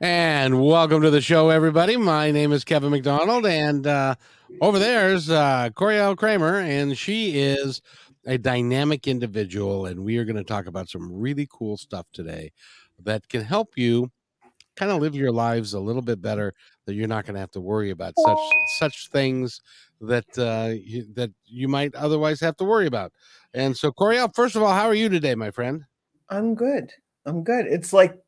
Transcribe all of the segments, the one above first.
And welcome to the show, everybody. My name is Kevin McDonald, and uh, over there's uh, Coriel Kramer, and she is a dynamic individual. And we are going to talk about some really cool stuff today that can help you kind of live your lives a little bit better. That you're not going to have to worry about such such things that uh, you, that you might otherwise have to worry about. And so, Coriel, first of all, how are you today, my friend? I'm good. I'm good. It's like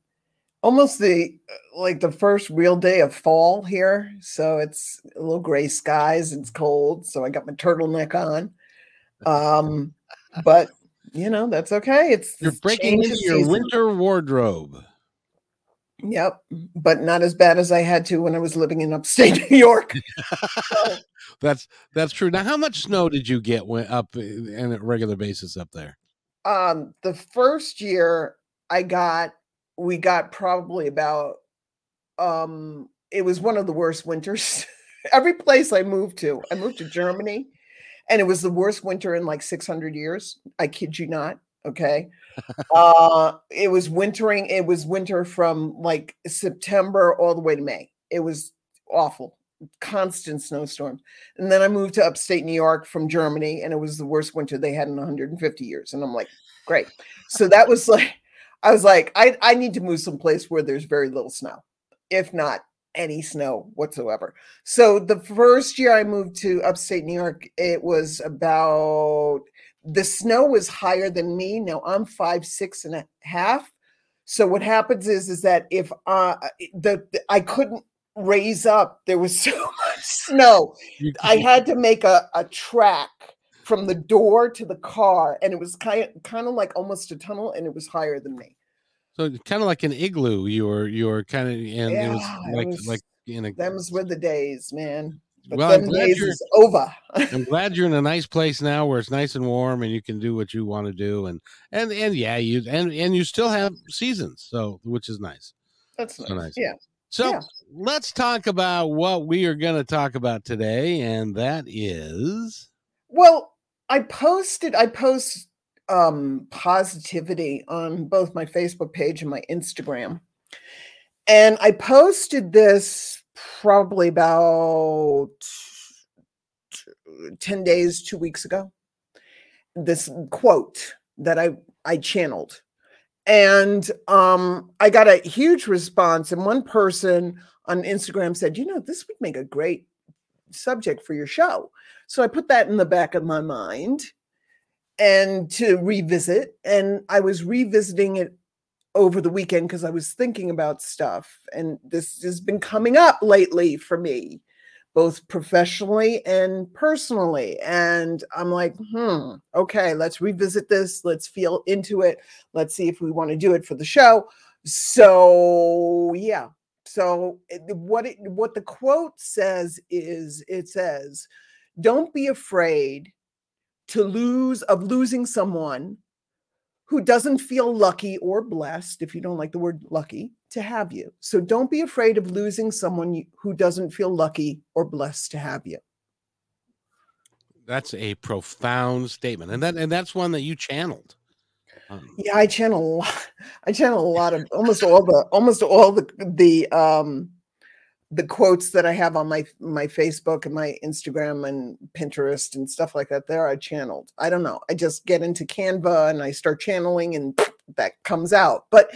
almost the like the first real day of fall here. So it's a little gray skies. It's cold. So I got my turtleneck on. Um, but you know, that's okay. It's You're breaking into your season. winter wardrobe. Yep, but not as bad as I had to when I was living in upstate New York. that's that's true. Now, how much snow did you get when up in a regular basis up there? Um, the first year I got we got probably about um it was one of the worst winters. Every place i moved to i moved to germany and it was the worst winter in like 600 years i kid you not okay? Uh it was wintering it was winter from like september all the way to may. It was awful constant snowstorms. And then i moved to upstate new york from germany and it was the worst winter they had in 150 years and i'm like great. So that was like I was like, I, I need to move someplace where there's very little snow, if not any snow whatsoever. So the first year I moved to upstate New York, it was about the snow was higher than me. Now I'm five, six and a half. So what happens is is that if uh the, the I couldn't raise up, there was so much snow. I had to make a, a track from the door to the car, and it was kind of kind of like almost a tunnel, and it was higher than me. So kind of like an igloo. You were you were kind of and yeah, it was like it was, like in a. Them's were the days, man. But well, I'm glad you're, over. I'm glad you're in a nice place now where it's nice and warm and you can do what you want to do and and and yeah you and and you still have seasons so which is nice. That's nice. So nice. Yeah. So yeah. let's talk about what we are going to talk about today, and that is. Well, I posted, I post um, positivity on both my Facebook page and my Instagram. And I posted this probably about 10 days, two weeks ago. This quote that I, I channeled. And um, I got a huge response. And one person on Instagram said, you know, this would make a great subject for your show. So I put that in the back of my mind and to revisit. And I was revisiting it over the weekend because I was thinking about stuff. And this has been coming up lately for me, both professionally and personally. And I'm like, hmm, okay, let's revisit this. Let's feel into it. Let's see if we want to do it for the show. So, yeah. So what it, what the quote says is it says don't be afraid to lose of losing someone who doesn't feel lucky or blessed if you don't like the word lucky to have you. So don't be afraid of losing someone who doesn't feel lucky or blessed to have you. That's a profound statement and that and that's one that you channeled. Um, yeah i channel i channel a lot of almost all the almost all the the um the quotes that I have on my my Facebook and my Instagram and Pinterest and stuff like that, there I uh, channeled. I don't know. I just get into Canva and I start channeling and that comes out. But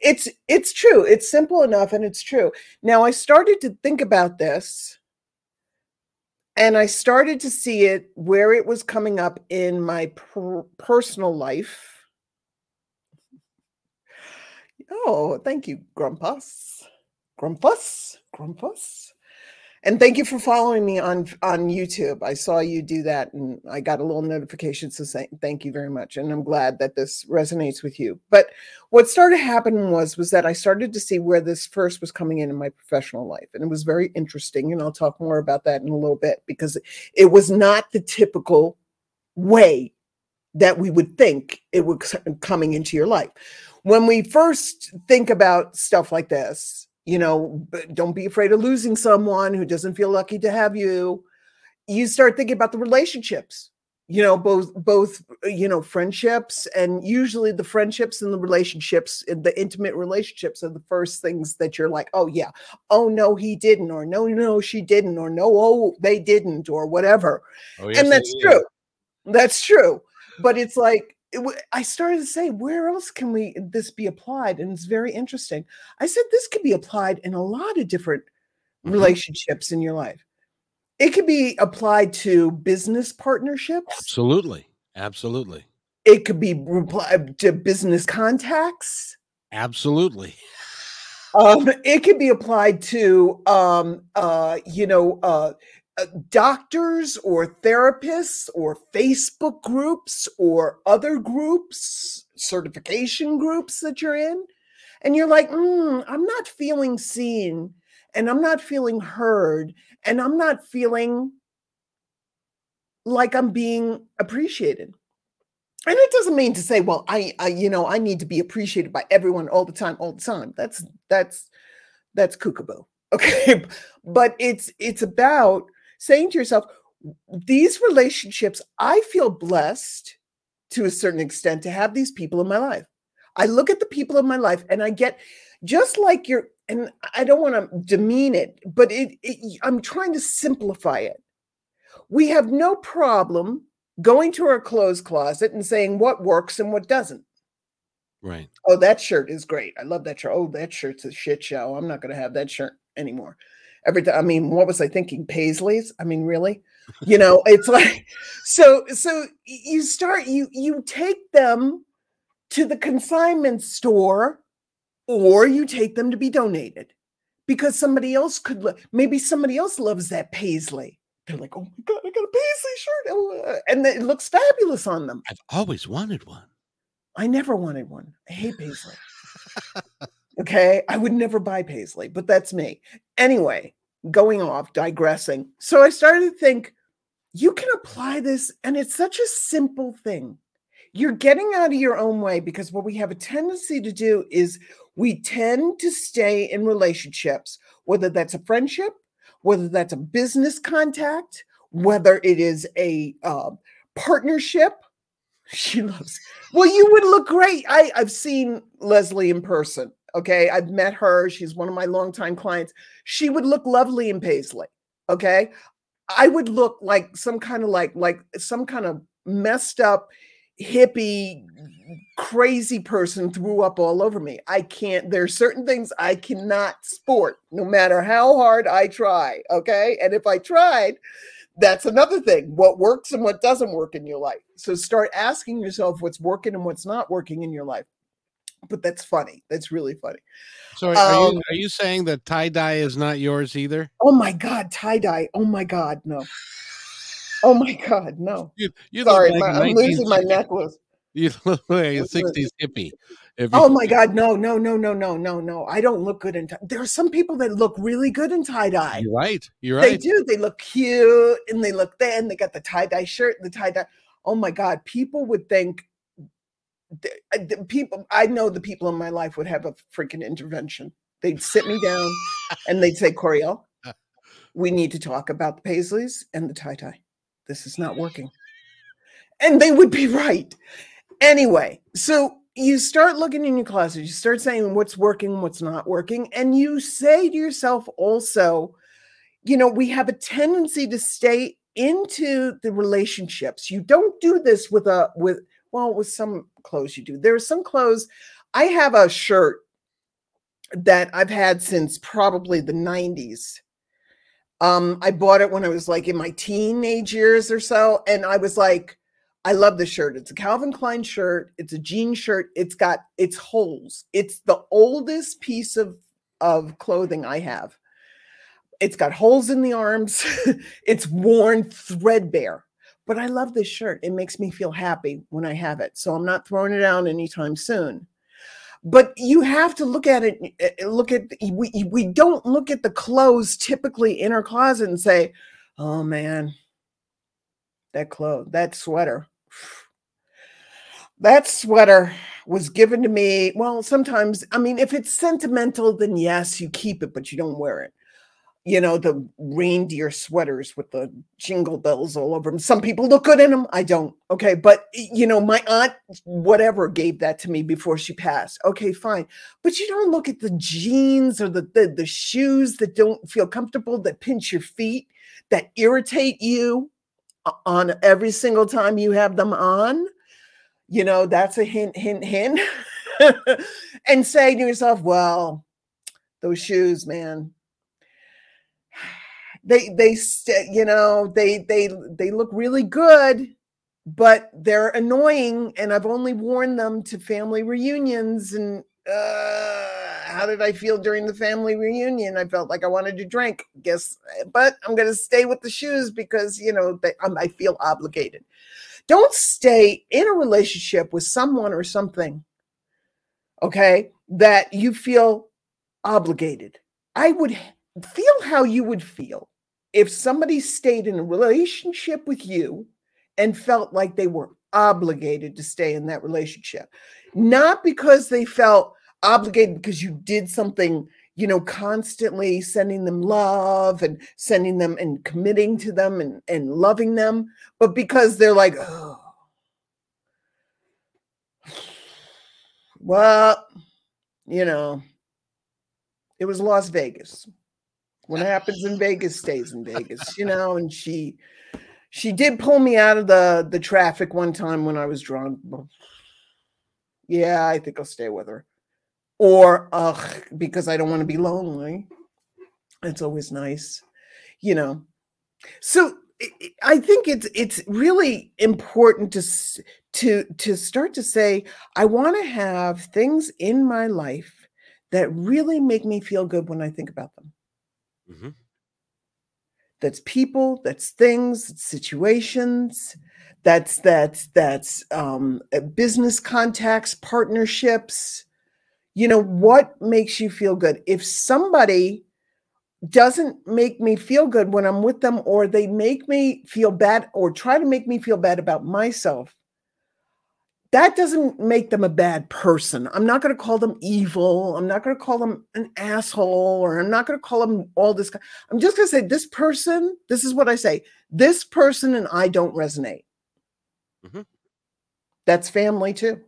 it's it's true. It's simple enough and it's true. Now I started to think about this and I started to see it where it was coming up in my per- personal life. Oh, thank you, Grumpus. Grumpus, Grumpus. And thank you for following me on on YouTube. I saw you do that, and I got a little notification. So say, thank you very much, and I'm glad that this resonates with you. But what started happening was was that I started to see where this first was coming in in my professional life, and it was very interesting. And I'll talk more about that in a little bit because it was not the typical way that we would think it was coming into your life. When we first think about stuff like this, you know, don't be afraid of losing someone who doesn't feel lucky to have you. You start thinking about the relationships you know both both uh, you know friendships and usually the friendships and the relationships uh, the intimate relationships are the first things that you're like oh yeah. Oh no he didn't or no no she didn't or no oh they didn't or whatever. Oh, yes, and that's true. That's true. But it's like it, I started to say, where else can we this be applied? And it's very interesting. I said this could be applied in a lot of different mm-hmm. relationships in your life. It could be applied to business partnerships. Absolutely. Absolutely. It could be applied to business contacts. Absolutely. Um, it could be applied to um, uh, you know, uh, doctors or therapists or Facebook groups or other groups, certification groups that you're in, and you're like, mm, I'm not feeling seen and I'm not feeling heard and I'm not feeling like I'm being appreciated. And it doesn't mean to say, well, I, I, you know, I need to be appreciated by everyone all the time, all the time. That's that's that's kookaboo. Okay. but it's it's about saying to yourself, these relationships, I feel blessed to a certain extent to have these people in my life. I look at the people in my life and I get just like you're, and I don't want to demean it, but it, it, I'm trying to simplify it. We have no problem going to our clothes closet and saying what works and what doesn't. Right. Oh, that shirt is great. I love that shirt. Oh, that shirt's a shit show. I'm not going to have that shirt anymore every time. I mean, what was I thinking? Paisleys? I mean, really? You know, it's like so so you start you you take them to the consignment store or you take them to be donated because somebody else could maybe somebody else loves that paisley they're like oh my god i got a paisley shirt and uh, it looks fabulous on them i've always wanted one i never wanted one i hate paisley Okay. I would never buy Paisley, but that's me. Anyway, going off, digressing. So I started to think you can apply this, and it's such a simple thing. You're getting out of your own way because what we have a tendency to do is we tend to stay in relationships, whether that's a friendship, whether that's a business contact, whether it is a uh, partnership. She loves. Well, you would look great. I, I've seen Leslie in person. Okay. I've met her. She's one of my longtime clients. She would look lovely in paisley. Okay. I would look like some kind of like, like some kind of messed up hippie crazy person threw up all over me. I can't, there are certain things I cannot sport no matter how hard I try. Okay. And if I tried, that's another thing what works and what doesn't work in your life. So start asking yourself what's working and what's not working in your life but that's funny. That's really funny. So are, um, you, are you saying that tie dye is not yours either? Oh my god, tie dye. Oh my god, no. Oh my god, no. You, you Sorry, like my, I'm losing my necklace. You look like a 60s hippie. oh my god, no, no, no, no, no, no, no. I don't look good in tie. There are some people that look really good in tie dye. You're right. You're right. They do. They look cute and they look thin. They got the tie dye shirt, the tie dye. Oh my god, people would think the, uh, people I know the people in my life would have a freaking intervention. They'd sit me down and they'd say, Coriel, we need to talk about the Paisleys and the tie tie. This is not working. And they would be right. Anyway, so you start looking in your closet, you start saying what's working, what's not working, and you say to yourself also, you know, we have a tendency to stay into the relationships. You don't do this with a with well, with some clothes you do. There are some clothes. I have a shirt that I've had since probably the 90s. Um, I bought it when I was like in my teenage years or so. And I was like, I love this shirt. It's a Calvin Klein shirt. It's a jean shirt. It's got its holes. It's the oldest piece of, of clothing I have. It's got holes in the arms. it's worn threadbare but I love this shirt. It makes me feel happy when I have it. So I'm not throwing it out anytime soon. But you have to look at it. Eh, eh, look at we we don't look at the clothes typically in our closet and say, "Oh man, that clothes, that sweater, that sweater was given to me." Well, sometimes I mean, if it's sentimental, then yes, you keep it, but you don't wear it. You know, the reindeer sweaters with the jingle bells all over them. Some people look good in them. I don't. Okay. But, you know, my aunt, whatever, gave that to me before she passed. Okay, fine. But you don't look at the jeans or the, the, the shoes that don't feel comfortable, that pinch your feet, that irritate you on every single time you have them on. You know, that's a hint, hint, hint. and say to yourself, well, those shoes, man, they they you know they they they look really good but they're annoying and i've only worn them to family reunions and uh how did i feel during the family reunion? I felt like i wanted to drink guess but i'm going to stay with the shoes because you know they, um, i feel obligated. Don't stay in a relationship with someone or something okay that you feel obligated. I would feel how you would feel if somebody stayed in a relationship with you and felt like they were obligated to stay in that relationship, not because they felt obligated because you did something, you know, constantly sending them love and sending them and committing to them and, and loving them, but because they're like, oh, well, you know, it was Las Vegas what happens in Vegas stays in Vegas, you know. And she she did pull me out of the the traffic one time when I was drunk. Yeah, I think I'll stay with her. Or ugh, because I don't want to be lonely. It's always nice, you know. So I think it's it's really important to to to start to say I want to have things in my life that really make me feel good when I think about them. Mm-hmm. That's people, that's things, that's situations, that's that's that's um, uh, business contacts, partnerships. You know what makes you feel good? If somebody doesn't make me feel good when I'm with them, or they make me feel bad, or try to make me feel bad about myself, that doesn't make them a bad person. I'm not going to call them evil. I'm not going to call them an asshole or I'm not going to call them all this. I'm just going to say this person, this is what I say this person and I don't resonate. Mm-hmm. That's family too.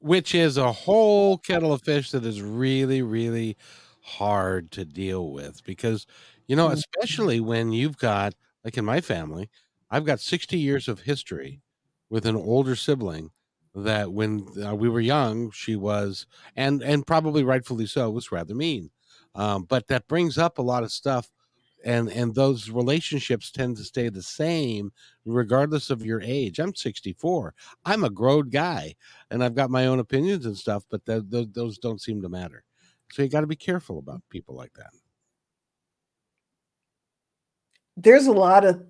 Which is a whole kettle of fish that is really, really hard to deal with because, you know, mm-hmm. especially when you've got, like in my family, I've got 60 years of history with an older sibling that when uh, we were young, she was, and and probably rightfully so, was rather mean. Um, but that brings up a lot of stuff, and and those relationships tend to stay the same regardless of your age. I'm 64. I'm a grown guy, and I've got my own opinions and stuff, but th- th- those don't seem to matter. So you got to be careful about people like that. There's a lot of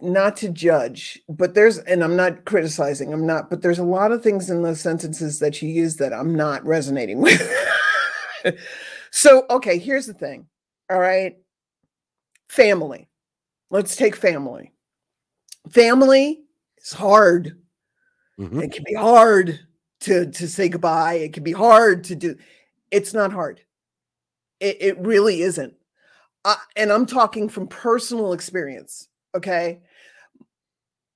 not to judge, but there's, and I'm not criticizing, I'm not, but there's a lot of things in those sentences that you use that I'm not resonating with. so, okay, here's the thing. All right. Family. Let's take family. Family is hard. Mm-hmm. It can be hard to, to say goodbye. It can be hard to do. It's not hard. It, it really isn't. Uh, and I'm talking from personal experience Okay.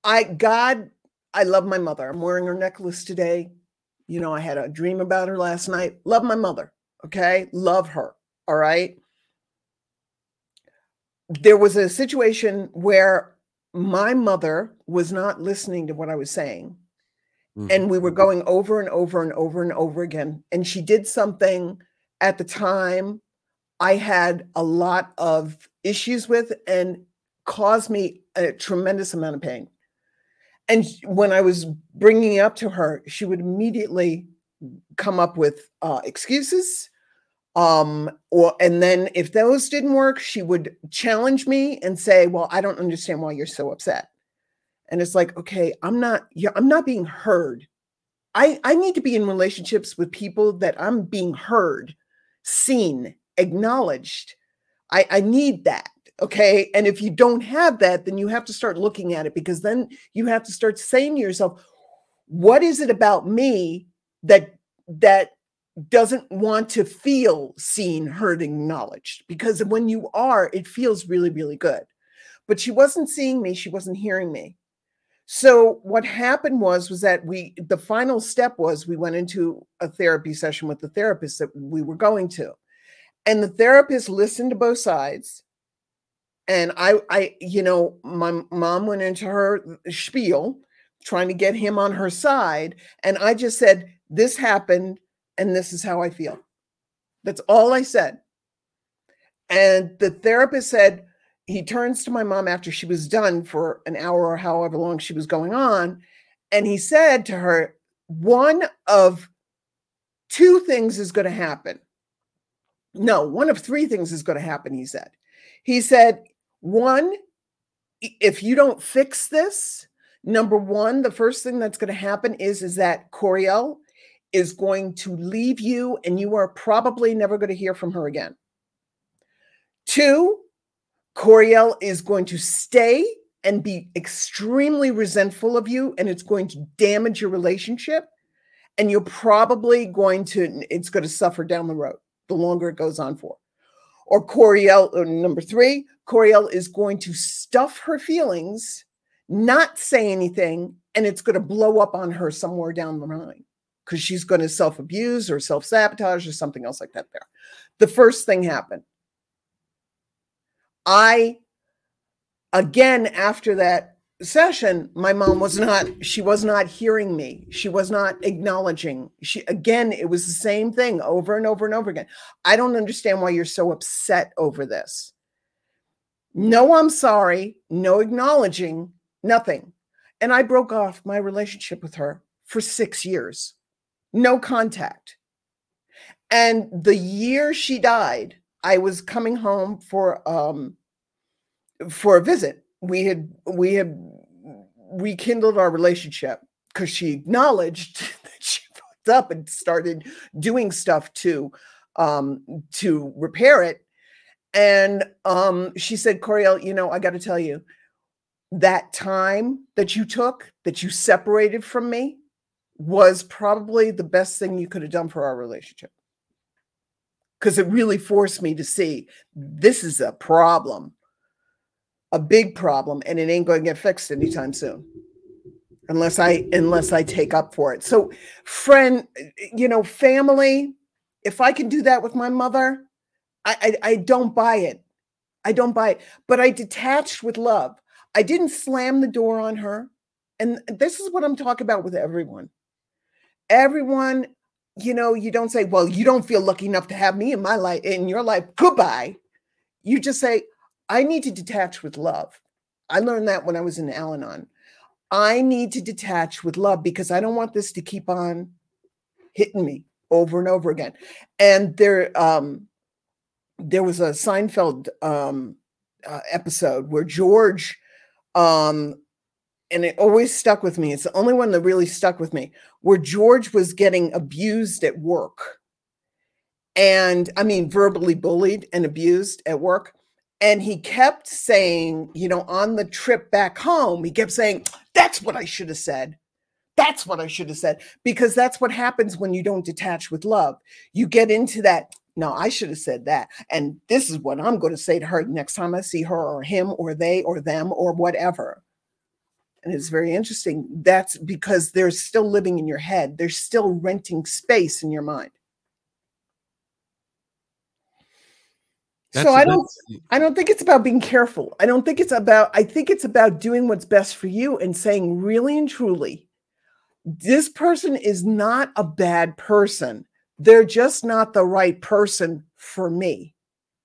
I, God, I love my mother. I'm wearing her necklace today. You know, I had a dream about her last night. Love my mother. Okay. Love her. All right. There was a situation where my mother was not listening to what I was saying. Mm-hmm. And we were going over and over and over and over again. And she did something at the time I had a lot of issues with. And caused me a tremendous amount of pain. And when I was bringing it up to her, she would immediately come up with uh, excuses. Um, or and then if those didn't work, she would challenge me and say, "Well, I don't understand why you're so upset." And it's like, okay, I'm not. I'm not being heard. I I need to be in relationships with people that I'm being heard, seen, acknowledged. I I need that. Okay. And if you don't have that, then you have to start looking at it because then you have to start saying to yourself, what is it about me that that doesn't want to feel seen, heard, acknowledged because when you are, it feels really, really good. But she wasn't seeing me, she wasn't hearing me. So what happened was was that we the final step was we went into a therapy session with the therapist that we were going to. And the therapist listened to both sides. And I I you know, my mom went into her spiel trying to get him on her side and I just said this happened and this is how I feel. That's all I said. And the therapist said, he turns to my mom after she was done for an hour or however long she was going on. And he said to her, one of two things is going to happen. No, one of three things is going to happen, he said. He said, one, if you don't fix this, number one, the first thing that's going to happen is, is that Coriel is going to leave you and you are probably never going to hear from her again. Two, Coriel is going to stay and be extremely resentful of you, and it's going to damage your relationship. And you're probably going to, it's going to suffer down the road the longer it goes on for. Or Coriel, or number three, Coriel is going to stuff her feelings, not say anything, and it's going to blow up on her somewhere down the line because she's going to self abuse or self sabotage or something else like that. There. The first thing happened I, again, after that session, my mom was not, she was not hearing me. She was not acknowledging. She, again, it was the same thing over and over and over again. I don't understand why you're so upset over this. No, I'm sorry. No acknowledging, nothing. And I broke off my relationship with her for six years, no contact. And the year she died, I was coming home for um, for a visit. We had we had rekindled our relationship because she acknowledged that she fucked up and started doing stuff to um to repair it. And um she said, Coriel, you know, I got to tell you, that time that you took, that you separated from me, was probably the best thing you could have done for our relationship. Because it really forced me to see this is a problem a big problem and it ain't going to get fixed anytime soon unless i unless i take up for it so friend you know family if i can do that with my mother i i, I don't buy it. I don't buy it. But i detached with love. I didn't slam the door on her. And this is what i'm talking about with everyone. Everyone you know you don't say well you don't feel lucky enough to have me in my life in your life. Goodbye. You just say I need to detach with love. I learned that when I was in Al Anon. I need to detach with love because I don't want this to keep on hitting me over and over again. And there, um, there was a Seinfeld um, uh, episode where George, um, and it always stuck with me. It's the only one that really stuck with me, where George was getting abused at work. And I mean, verbally bullied and abused at work. And he kept saying, you know, on the trip back home, he kept saying, that's what I should have said. That's what I should have said. Because that's what happens when you don't detach with love. You get into that, no, I should have said that. And this is what I'm going to say to her next time I see her or him or they or them or whatever. And it's very interesting. That's because they're still living in your head, they're still renting space in your mind. That's so I don't I don't think it's about being careful. I don't think it's about I think it's about doing what's best for you and saying really and truly this person is not a bad person. They're just not the right person for me.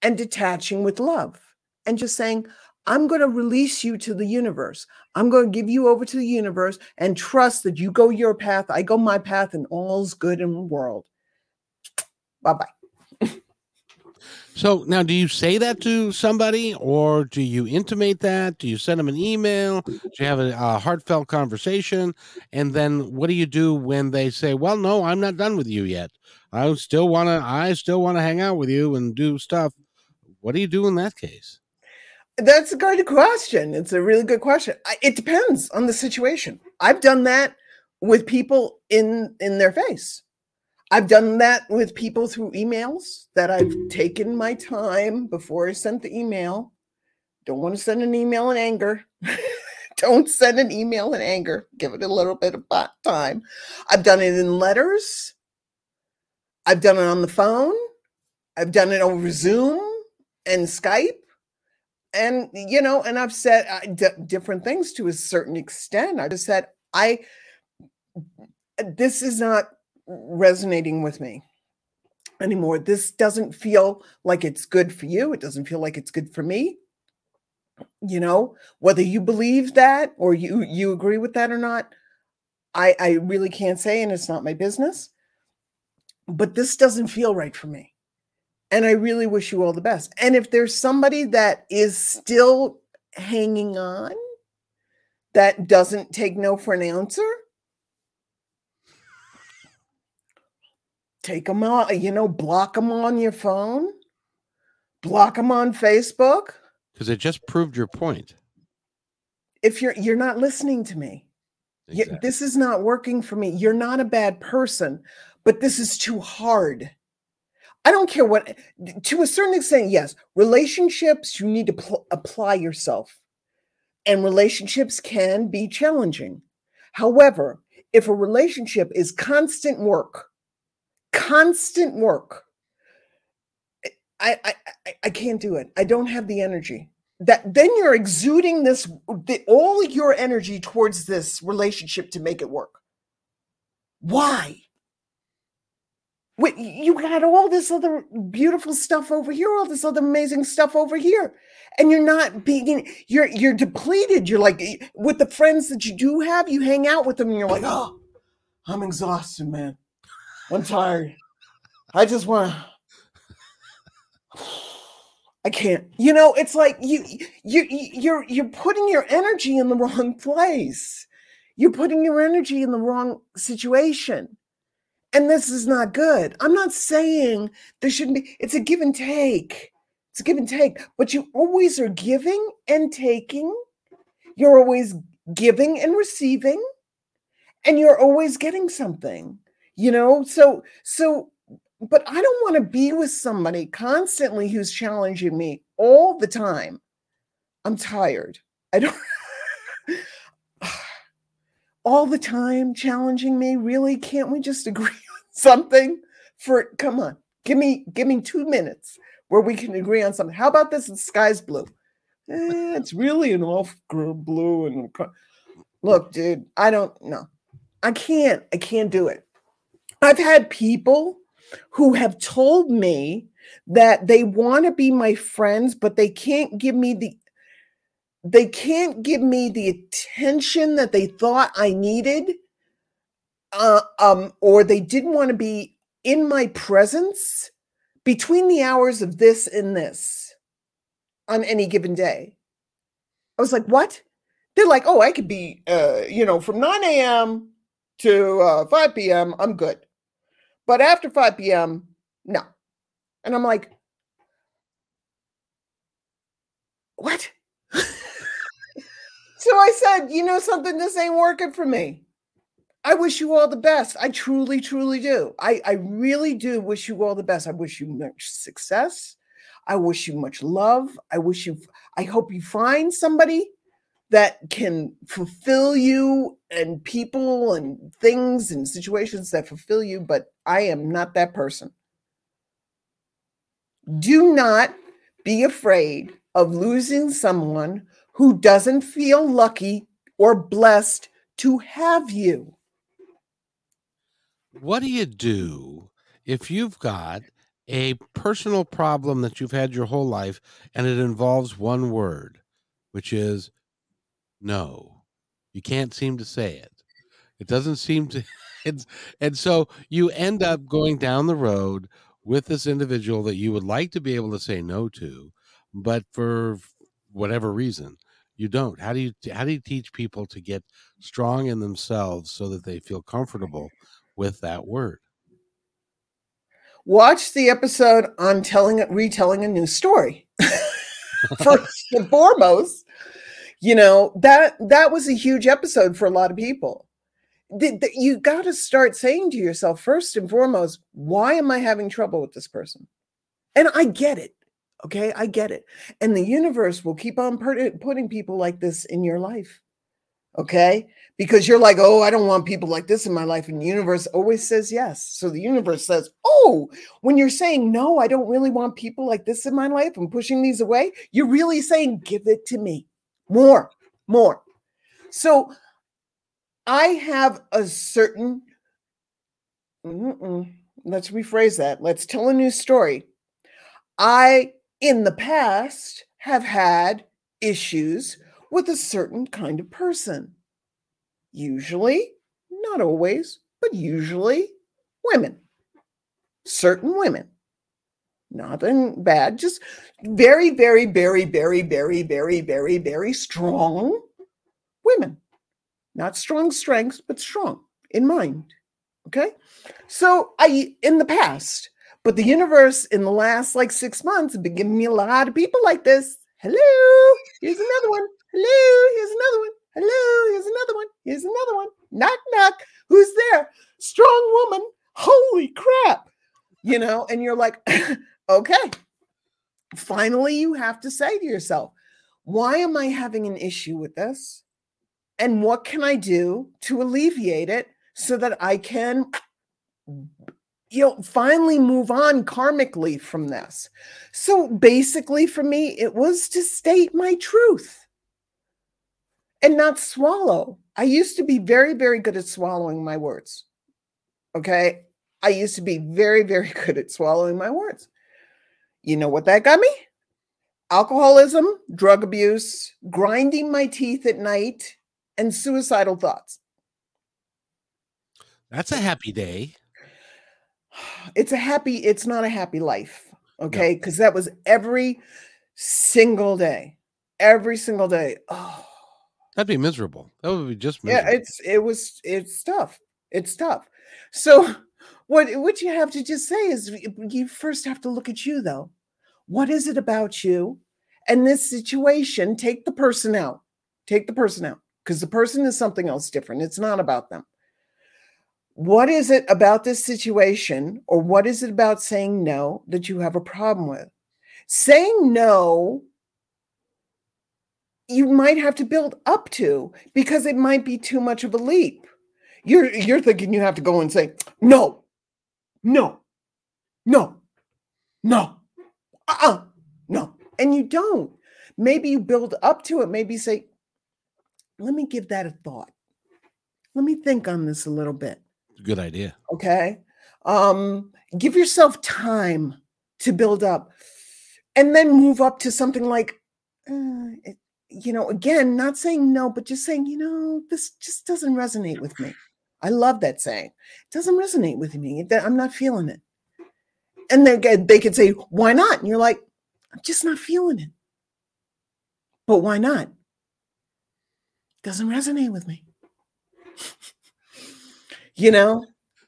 And detaching with love and just saying I'm going to release you to the universe. I'm going to give you over to the universe and trust that you go your path, I go my path, and all's good in the world. Bye bye. So now, do you say that to somebody, or do you intimate that? Do you send them an email? Do you have a, a, heartfelt conversation? And then, what do you do when they say, "Well, no, I'm not done with you yet. I still want to. I still want to hang out with you and do stuff." What do you do in that case? That's a good question. It's a really good question. It depends on the situation. I've done that with people in in their face. I've done that with people through emails that I've taken my time before I sent the email. Don't want to send an email in anger. Don't send an email in anger. Give it a little bit of time. I've done it in letters. I've done it on the phone. I've done it over Zoom and Skype. And, you know, and I've said uh, d- different things to a certain extent. I just said, I, this is not resonating with me anymore. This doesn't feel like it's good for you. It doesn't feel like it's good for me. You know, whether you believe that or you you agree with that or not, I I really can't say and it's not my business. But this doesn't feel right for me. And I really wish you all the best. And if there's somebody that is still hanging on that doesn't take no for an answer, take them out, you know, block them on your phone, block them on Facebook. Because it just proved your point. If you're you're not listening to me, exactly. this is not working for me. You're not a bad person, but this is too hard. I don't care what, to a certain extent, yes, relationships, you need to pl- apply yourself, and relationships can be challenging. However, if a relationship is constant work, constant work. I, I I can't do it. I don't have the energy. That then you're exuding this the, all your energy towards this relationship to make it work. Why? Wait, you got all this other beautiful stuff over here, all this other amazing stuff over here, and you're not being you're you're depleted. You're like with the friends that you do have, you hang out with them, and you're like, oh, I'm exhausted, man. I'm tired. I just want to. I can't. You know, it's like you you you're you're putting your energy in the wrong place. You're putting your energy in the wrong situation. And this is not good. I'm not saying there shouldn't be it's a give and take. It's a give and take, but you always are giving and taking. You're always giving and receiving and you're always getting something you know so so but i don't want to be with somebody constantly who's challenging me all the time. I'm tired. I don't all the time challenging me? Really? Can't we just agree on something for come on give me give me two minutes where we can agree on something. How about this? The sky's blue. Eh, it's really an off blue and look dude i don't know i can't i can't do it I've had people who have told me that they want to be my friends, but they can't give me the they can't give me the attention that they thought I needed, uh, um, or they didn't want to be in my presence between the hours of this and this on any given day. I was like, what? They're like, oh, I could be, uh, you know, from 9 a.m. to uh, 5 p.m., I'm good. But after 5 p.m., no. And I'm like, what? so I said, you know something, this ain't working for me. I wish you all the best. I truly, truly do. I, I really do wish you all the best. I wish you much success. I wish you much love. I wish you, I hope you find somebody that can fulfill you and people and things and situations that fulfill you, but I am not that person. Do not be afraid of losing someone who doesn't feel lucky or blessed to have you. What do you do if you've got a personal problem that you've had your whole life and it involves one word, which is no. You can't seem to say it. It doesn't seem to and, and so you end up going down the road with this individual that you would like to be able to say no to, but for whatever reason, you don't. How do you how do you teach people to get strong in themselves so that they feel comfortable with that word? Watch the episode on telling retelling a new story. First and foremost, you know that that was a huge episode for a lot of people th- th- you got to start saying to yourself first and foremost, why am I having trouble with this person? And I get it. Okay, I get it. And the universe will keep on uh, putting people like this in your life. Okay, because you're like, oh, I don't want people like this in my life. And the universe always says yes. So the universe says, oh, when you're saying, no, I don't really want people like this in my life, I'm pushing these away, you're really saying, give it to me more, more. So I have a certain, let's rephrase that. Let's tell a new story. I, in the past, have had issues with a certain kind of person. Usually, not always, but usually women, certain women. Nothing bad, just very, very, very, very, very, very, very, very strong women. Not strong strengths, but strong in mind. Okay. So I, in the past, but the universe in the last like six months have been giving me a lot of people like this. Hello, here's another one. Hello, here's another one. Hello, here's another one. Here's another one. Knock, knock. Who's there? Strong woman. Holy crap. You know, and you're like, okay. Finally, you have to say to yourself, why am I having an issue with this? And what can I do to alleviate it so that I can you know, finally move on karmically from this. So basically, for me, it was to state my truth and not swallow. I used to be very, very good at swallowing my words. Okay. I used to be very, very good at swallowing my words. You know what that got me? Alcoholism, drug abuse, grinding my teeth at night, and suicidal thoughts. That's a happy day. It's a happy it's not a happy life okay? Because that was every single day every single day. Oh. That'd be miserable. That would be just miserable. yeah it's it was it's tough it's tough. So what what you have to just say is you first have to look at you though. What is it about you? And this situation take the person out take the person out because the person is something else different it's not about them what is it about this situation or what is it about saying no that you have a problem with? Saying no, you might have to build up to because it might be too much of a leap. You're you're thinking you have to go and say no, no, no, no, uh-uh, no, and you don't. Maybe you build up to it. Maybe say, let me give that a thought. Let me think on this a little bit. Good idea. Okay. Um, give yourself time to build up and then move up to something like, uh, it, you know, again, not saying no, but just saying, you know, this just doesn't resonate with me. I love that saying. It doesn't resonate with me. I'm not feeling it. And they they could say, why not? And you're like, I'm just not feeling it. But why not? Doesn't resonate with me. you know?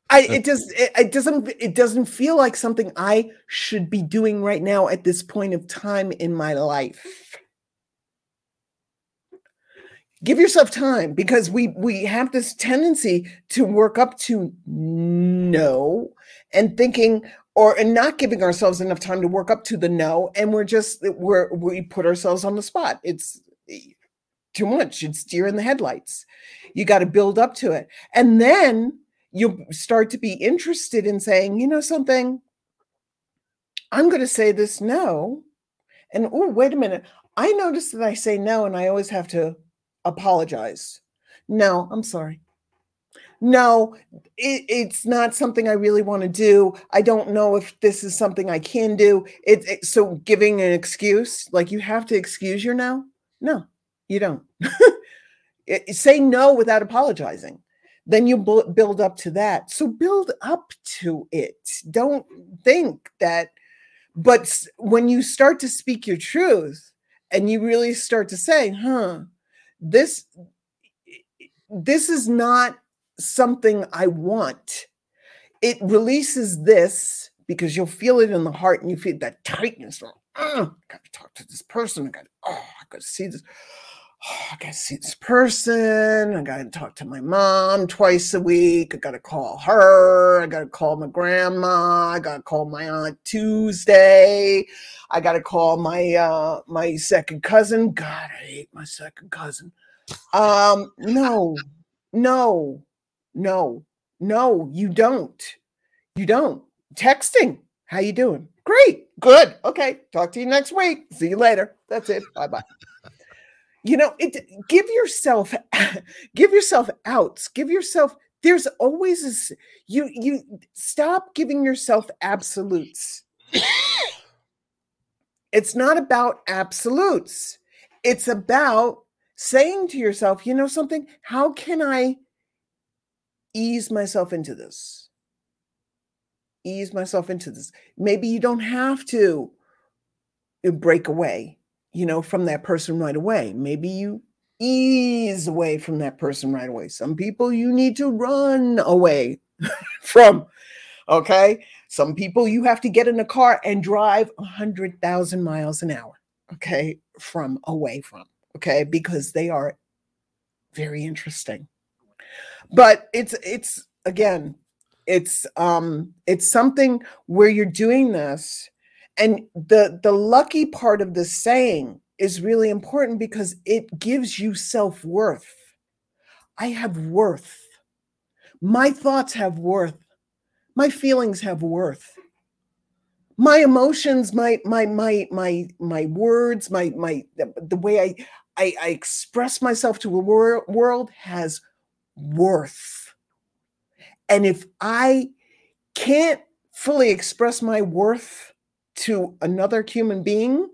I it just it, it, doesn't it doesn't feel like something i should be doing right now at this point of time in my life. Give yourself time because we we have this tendency to work up to no and thinking or and not giving ourselves enough time to work up to the no and we're just we're we put ourselves on the spot. It's too much it's deer in the headlights you got to build up to it. And then you start to be interested in saying, you know, something, I'm going to say this no. And oh, wait a minute. I notice that I say no and I always have to apologize. No, I'm sorry. No, it, it's not something I really want to do. I don't know if this is something I can do. It, it so giving an excuse, like you have to excuse your no. No, you don't. Eh, say no without apologizing. Then you build up to that. So build up to it. Don't think that but when you start to speak your truth and you really start to say huh this this is not something i want. It releases this because you'll feel it in the heart and you feel that tightness. Or, oh, i gotta talk to this person. I gotta oh i gotta see this oh, I got to see this person. I got to talk to my mom twice a week. I got to call her. I got to call my grandma. I got to call my aunt Tuesday. I got to call my uh my second cousin. God, I hate my second cousin. Um, no, no, no, no, you don't. You don't. Texting. How you doing? Great. Good. Okay. Talk to you next week. See you later. That's it. Bye bye. You know, it give yourself give yourself outs. Give yourself there's always a you you stop giving yourself absolutes. it's not about absolutes. It's about saying to yourself, you know something, how can I ease myself into this? Ease myself into this. Maybe you don't have to break away, you know, from that person right away. Maybe you ease away from that person right away. Some people you need to run away from. Okay. Some people you have to get in a car and drive 100,000 miles an hour. Okay. From away from okay because they are very interesting but it's it's again it's um it's something where you're doing this and the the lucky part of the saying is really important because it gives you self-worth. I have worth. My thoughts have worth. My feelings have worth. My emotions my my my my my words my my the, the way i I, I express myself to a wor- world has worth. And if I can't fully express my worth to another human being,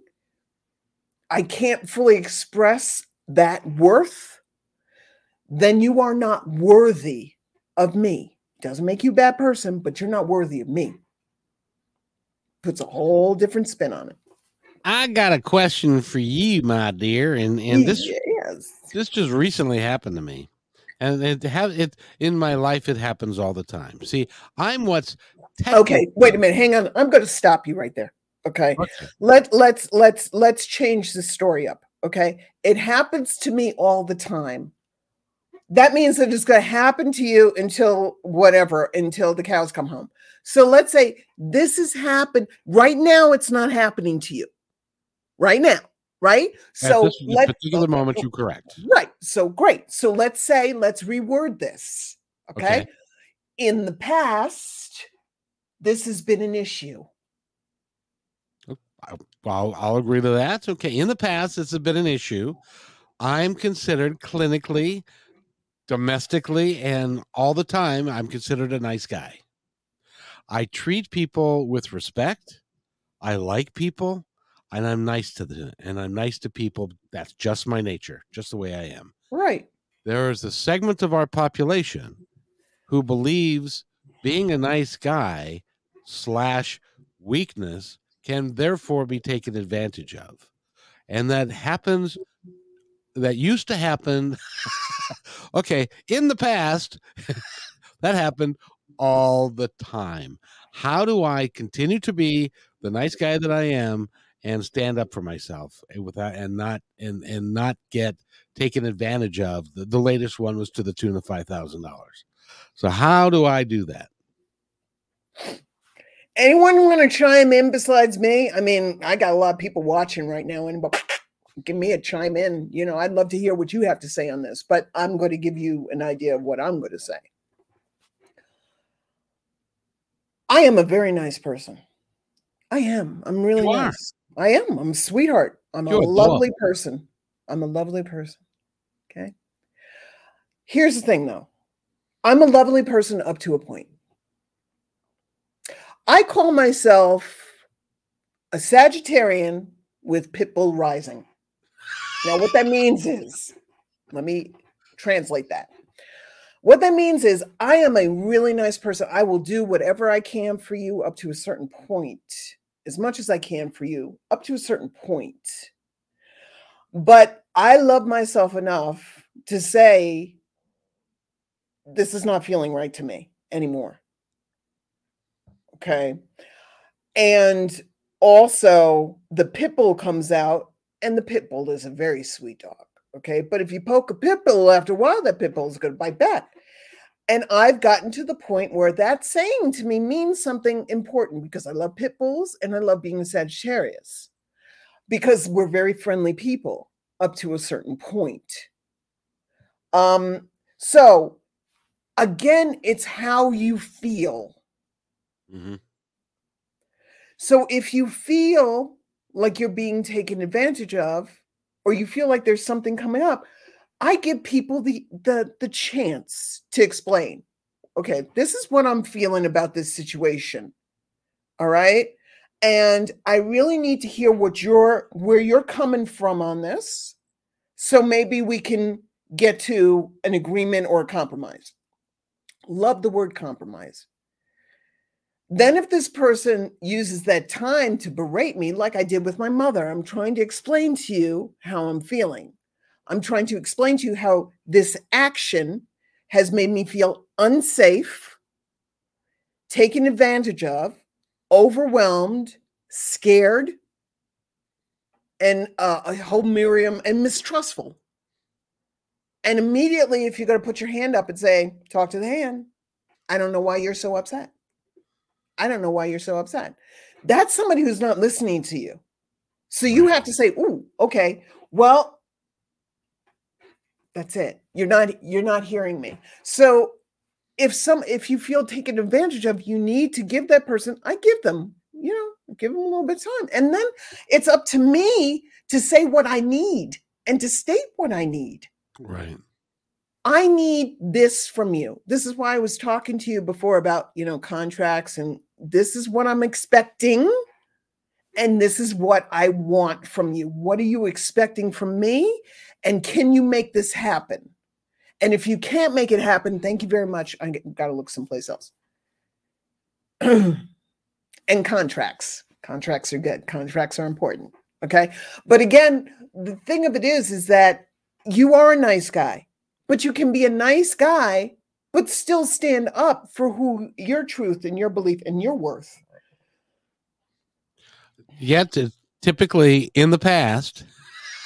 I can't fully express that worth, then you are not worthy of me. Doesn't make you a bad person, but you're not worthy of me. Puts a whole different spin on it. I got a question for you, my dear, and and this yes. this just recently happened to me, and it have it in my life. It happens all the time. See, I'm what's okay. Wait a minute, hang on. I'm going to stop you right there. Okay? okay. Let let's let's let's change the story up. Okay, it happens to me all the time. That means that it's going to happen to you until whatever, until the cows come home. So let's say this has happened right now. It's not happening to you right now right so let particular moment you correct right so great so let's say let's reword this okay? okay in the past this has been an issue oh, I'll, I'll agree to that okay in the past it's been an issue i'm considered clinically domestically and all the time i'm considered a nice guy i treat people with respect i like people and I'm nice to them and I'm nice to people. That's just my nature, just the way I am. Right. There is a segment of our population who believes being a nice guy slash weakness can therefore be taken advantage of. And that happens, that used to happen. okay. In the past, that happened all the time. How do I continue to be the nice guy that I am and stand up for myself without and not and and not get taken advantage of. The, the latest one was to the tune of five thousand dollars. So how do I do that? Anyone want to chime in besides me? I mean, I got a lot of people watching right now, and give me a chime in. You know, I'd love to hear what you have to say on this, but I'm going to give you an idea of what I'm going to say. I am a very nice person. I am. I'm really you nice. I am. I'm a sweetheart. I'm You're a lovely person. I'm a lovely person. Okay. Here's the thing though I'm a lovely person up to a point. I call myself a Sagittarian with Pitbull rising. Now, what that means is, let me translate that. What that means is, I am a really nice person. I will do whatever I can for you up to a certain point as much as I can for you up to a certain point. But I love myself enough to say, this is not feeling right to me anymore. Okay. And also, the pit bull comes out, and the pit bull is a very sweet dog. Okay. But if you poke a pit bull after a while, that pit bull is going to bite back. And I've gotten to the point where that saying to me means something important because I love pit bulls and I love being a Sagittarius because we're very friendly people up to a certain point. Um, so again, it's how you feel. Mm-hmm. So if you feel like you're being taken advantage of, or you feel like there's something coming up, I give people the the the chance to explain. Okay, this is what I'm feeling about this situation. All right? And I really need to hear what you're where you're coming from on this. So maybe we can get to an agreement or a compromise. Love the word compromise. Then, if this person uses that time to berate me, like I did with my mother, I'm trying to explain to you how I'm feeling. I'm trying to explain to you how this action has made me feel unsafe, taken advantage of, overwhelmed, scared, and uh, a whole Miriam and mistrustful. And immediately, if you're going to put your hand up and say, Talk to the hand, I don't know why you're so upset. I don't know why you're so upset. That's somebody who's not listening to you. So you have to say, Ooh, okay, well, that's it. You're not you're not hearing me. So if some if you feel taken advantage of, you need to give that person, I give them, you know, give them a little bit of time. And then it's up to me to say what I need and to state what I need. Right. I need this from you. This is why I was talking to you before about, you know, contracts and this is what I'm expecting and this is what I want from you. What are you expecting from me? And can you make this happen? And if you can't make it happen, thank you very much. I got to look someplace else. and contracts. Contracts are good. Contracts are important. Okay. But again, the thing of it is, is that you are a nice guy, but you can be a nice guy, but still stand up for who your truth and your belief and your worth. Yet, typically in the past,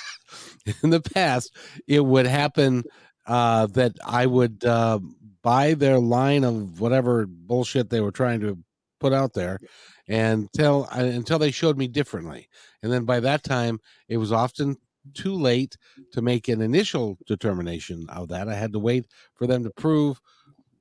in the past, it would happen uh, that I would uh, buy their line of whatever bullshit they were trying to put out there until until they showed me differently. And then by that time, it was often too late to make an initial determination of that. I had to wait for them to prove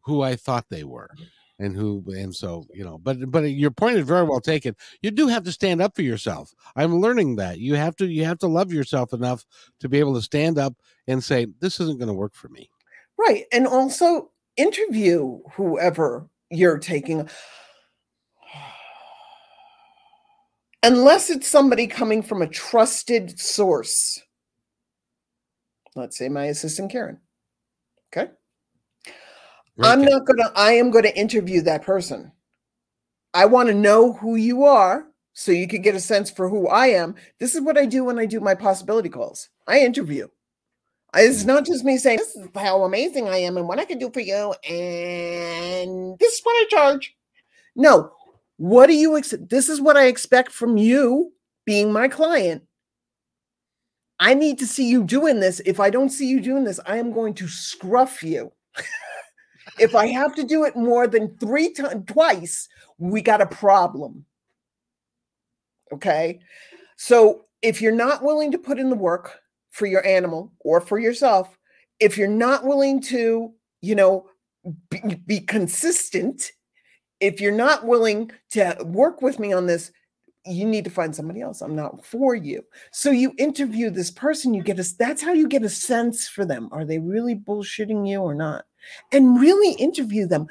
who I thought they were and who and so you know but but your point is very well taken. You do have to stand up for yourself. I'm learning that. You have to you have to love yourself enough to be able to stand up and say this isn't going to work for me. Right and also interview whoever you're taking unless it's somebody coming from a trusted source let's say my assistant karen okay Right I'm not going to, I am going to interview that person. I want to know who you are so you can get a sense for who I am. This is what I do when I do my possibility calls. I interview. It's not just me saying, this is how amazing I am and what I can do for you. And this is what I charge. No, what do you, ex- this is what I expect from you being my client. I need to see you doing this. If I don't see you doing this, I am going to scruff you if I have to do it more than three times, twice, we got a problem. Okay. So if you're not willing to put in the work for your animal or for yourself, if you're not willing to, you know, be, be consistent, if you're not willing to work with me on this, you need to find somebody else. I'm not for you. So you interview this person, you get a that's how you get a sense for them. Are they really bullshitting you or not? and really interview them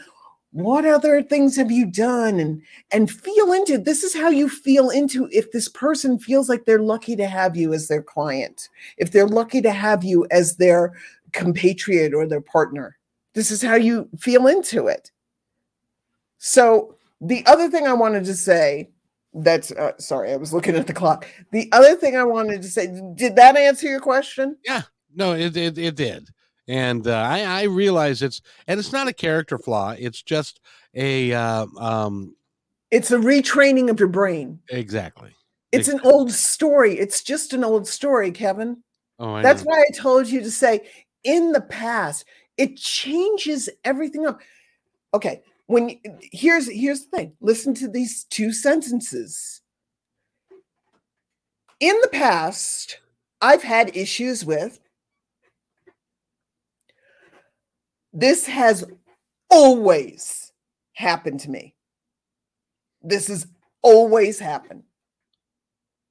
what other things have you done and and feel into this is how you feel into if this person feels like they're lucky to have you as their client if they're lucky to have you as their compatriot or their partner this is how you feel into it so the other thing i wanted to say that's uh, sorry i was looking at the clock the other thing i wanted to say did that answer your question yeah no it, it, it did and uh, I, I realize it's and it's not a character flaw. It's just a uh, um, it's a retraining of your brain. Exactly. It's an old story. It's just an old story, Kevin. Oh, I That's know. why I told you to say in the past. It changes everything up. Okay, when here's here's the thing. Listen to these two sentences. In the past, I've had issues with this has always happened to me. This has always happened.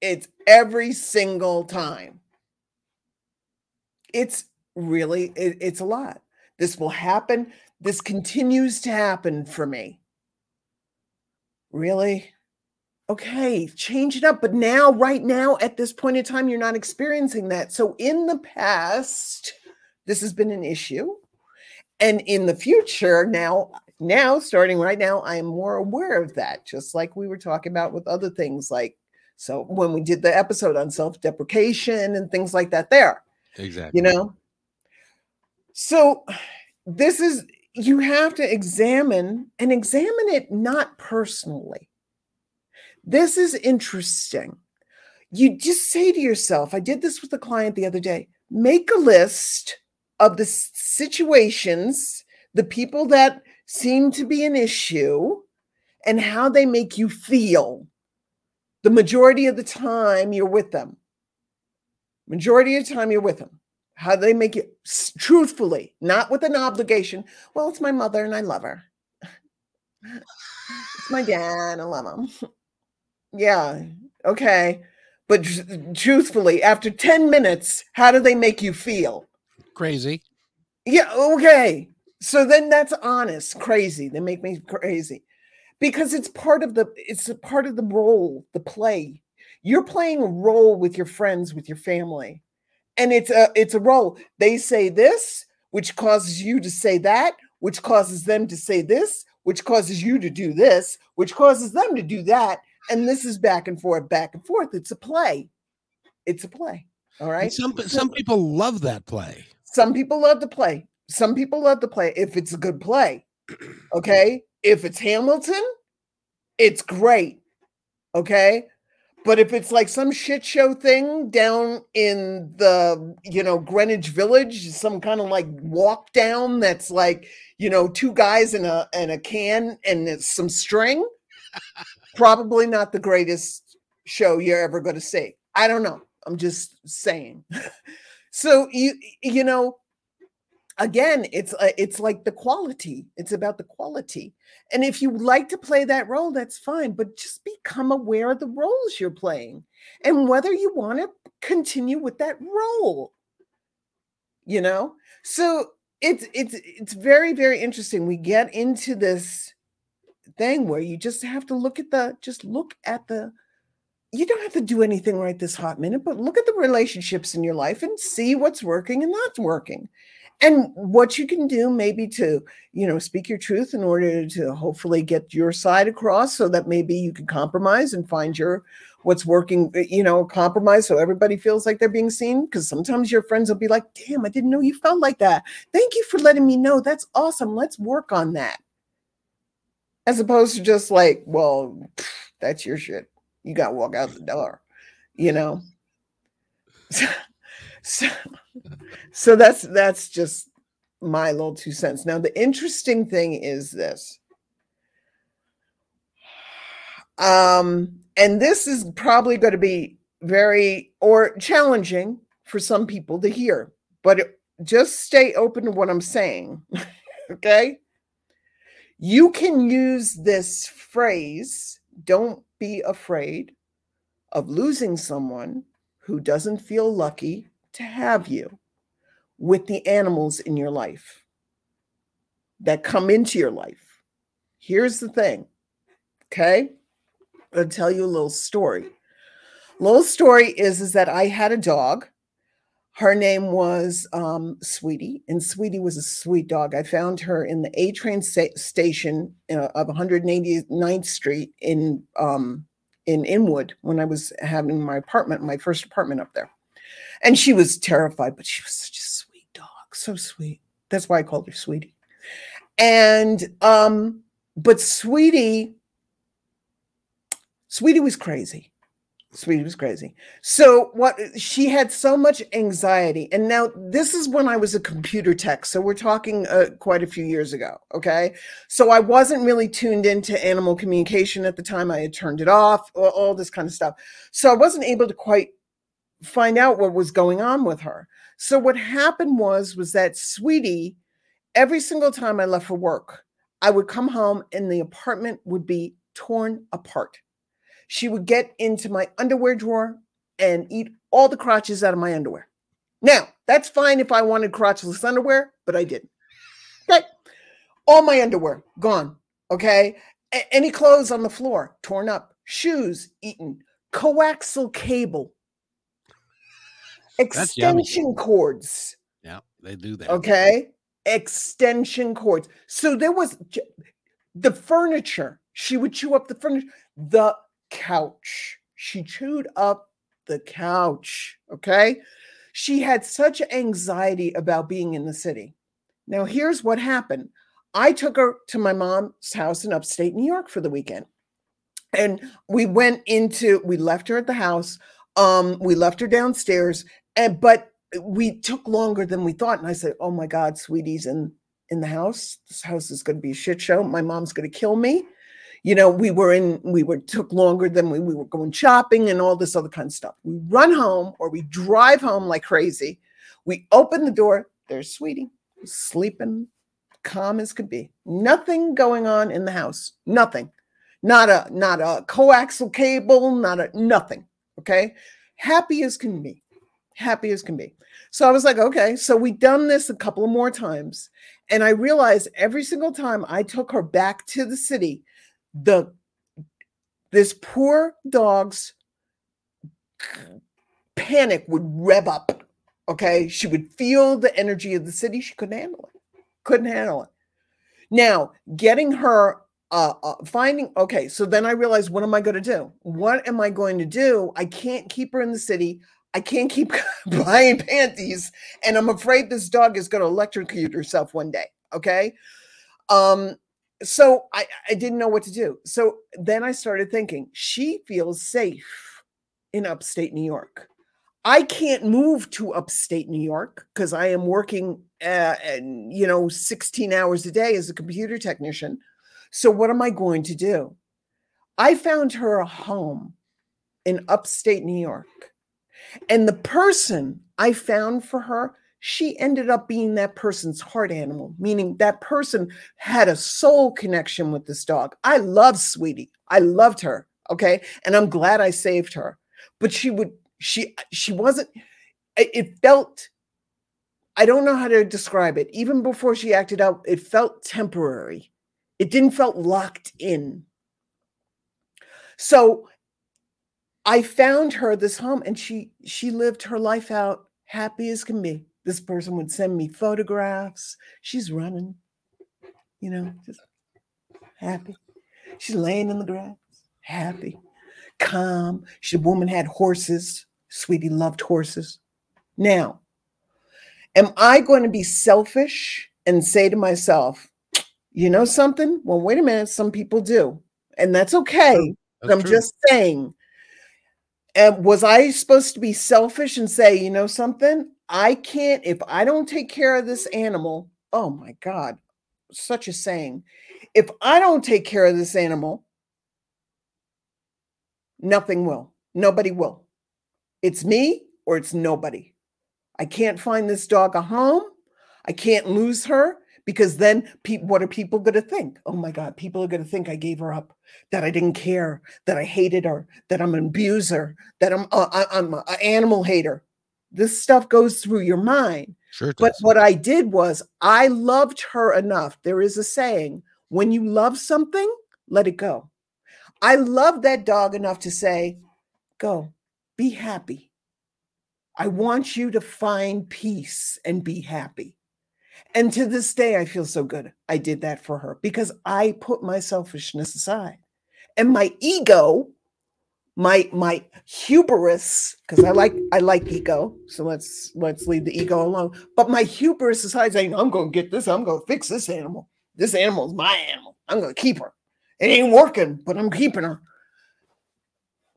It's every single time. It's really, it- it's a lot. This will happen. This continues to happen for me. Really? Okay, change it up. But now, right now, at this point in time, you're not experiencing that. So in the past, this has been an issue. And in the future, now, now, starting right now, I am more aware of that, just like we were talking about with other things like so when we did the episode on self-deprecation and things like that there Exactly. you know so this is you have to examine and examine it not personally. This is interesting. You just say to yourself i did this with a client the other day make a list of the situations the people that seem to be an issue and how they make you feel. The majority of the time you're with them. Majority of the time you're with them how do they make s- truthfully not with an obligation well it's my mother and i love her it's my dad i love him yeah okay but truthfully after 10 minutes how do they make you feel Crazy. yeah, okay. So then that's honest, crazy. They make me crazy because it's part of the it's a part of the role, the play. You're playing a role with your friends, with your family. And it's a it's a role. They say this, which causes you to say that, which causes them to say this, which causes you to do this, which causes them to do that, and this is back and forth, back and forth. It's a play. It's a play. all right And some some people love that play. Some people love the play. Some people love the play if it's a good play. Okay. If it's Hamilton, it's great. Okay. But if it's like some shit show thing down in the, you know, Greenwich Village, some kind of like walk down that's like, you know, two guys in a in a can and some string, probably not the greatest show you're ever going to see. I don't know. I'm just saying. so you you know, again, it's uh, it's like the quality. It's about the quality. And if you like to play that role, that's fine. But just become aware of the roles you're playing and whether you want to continue with that role. You know, so it's it's it's very very interesting. We get into this thing where you just have to look at the just look at the you don't have to do anything right this hot minute, but look at the relationships in your life and see what's working and not working. And what you can do maybe to, you know, speak your truth in order to hopefully get your side across so that maybe you can compromise and find your what's working, uh, you know, compromise so everybody feels like they're being seen. Because sometimes your friends will be like, damn, I didn't know you felt like that. Thank you for letting me know. That's awesome. Let's work on that. As opposed to just like, well, that's your shit you got to walk out the door, you know. So, so, that's that's just my little two cents. Now, the interesting thing is this. Um, and this is probably going to be very or challenging for some people to hear, but it, just stay open to what I'm saying. okay? You can use this phrase, don't be afraid of losing someone who doesn't feel lucky to have you with the animals in your life that come into your life. Here's the thing, okay? I'll tell you a little story. Little story is, is that I had a dog. Her name was um, Sweetie, and Sweetie was a sweet dog. I found her in the A train sta- station uh, of 189th Street in um, in Inwood when I was having my apartment, my first apartment up there. And she was terrified, but she was such a sweet dog, so sweet. That's why I called her Sweetie. And um, but Sweetie, Sweetie was crazy. Sweetie was crazy. So what she had so much anxiety, and now this is when I was a computer tech. So we're talking uh, quite a few years ago. Okay, so I wasn't really tuned into animal communication at the time. I had turned it off, all, all this kind of stuff. So I wasn't able to quite find out what was going on with her. So what happened was was that Sweetie, every single time I left for work, I would come home and the apartment would be torn apart she would get into my underwear drawer and eat all the crotches out of my underwear. Now, that's fine if I wanted crotchless underwear, but I didn't. Okay. All my underwear gone. Okay. A- any clothes on the floor torn up, shoes eaten, coaxial cable, extension cords. Yeah, they do that. Okay. Extension cords. So there was the furniture. She would chew up the furniture. The couch. She chewed up the couch. Okay. She had such anxiety about being in the city. Now, here's what happened I took her to my mom's house in upstate New York for the weekend. And we went into, we left her at the house. Um, we left her downstairs, and but we took longer than we thought. And I said, Oh my God, sweetie's in in the house. This house is gonna be a shit show. My mom's gonna kill me you know we were in we were took longer than we, we were going shopping and all this other kind of stuff we run home or we drive home like crazy we open the door there's sweetie sleeping calm as could be nothing going on in the house nothing not a not a coaxial cable not a nothing okay happy as can be happy as can be so i was like okay so we done this a couple of more times and i realized every single time i took her back to the city the this poor dog's panic would rev up. Okay. She would feel the energy of the city. She couldn't handle it. Couldn't handle it. Now, getting her, uh, uh, finding, okay. So then I realized, what am I going to do? What am I going to do? I can't keep her in the city. I can't keep buying panties. And I'm afraid this dog is going to electrocute herself one day. Okay. Um, so I, I didn't know what to do. So then I started thinking, she feels safe in upstate New York. I can't move to upstate New York because I am working, uh, you know, 16 hours a day as a computer technician. So what am I going to do? I found her a home in upstate New York. And the person I found for her she ended up being that person's heart animal, meaning that person had a soul connection with this dog. I love Sweetie. I loved her. Okay. And I'm glad I saved her. But she would, she, she wasn't, it felt, I don't know how to describe it. Even before she acted out, it felt temporary. It didn't felt locked in. So I found her this home and she she lived her life out happy as can be. This person would send me photographs. She's running, you know, just happy. She's laying in the grass, happy, calm. She, the woman had horses. Sweetie loved horses. Now, am I going to be selfish and say to myself, you know something? Well, wait a minute. Some people do. And that's okay. That's I'm true. just saying. And was I supposed to be selfish and say, you know something? I can't, if I don't take care of this animal, oh my God, such a saying. If I don't take care of this animal, nothing will. Nobody will. It's me or it's nobody. I can't find this dog a home. I can't lose her because then pe- what are people going to think? Oh my God, people are going to think I gave her up, that I didn't care, that I hated her, that I'm an abuser, that I'm uh, I'm an animal hater this stuff goes through your mind. Sure. But what I did was I loved her enough. There is a saying when you love something, let it go. I love that dog enough to say, go, be happy. I want you to find peace and be happy. And to this day, I feel so good. I did that for her because I put my selfishness aside. And my ego my my hubris because i like i like ego so let's let's leave the ego alone but my hubris aside, saying i'm gonna get this i'm gonna fix this animal this animal is my animal i'm gonna keep her it ain't working but i'm keeping her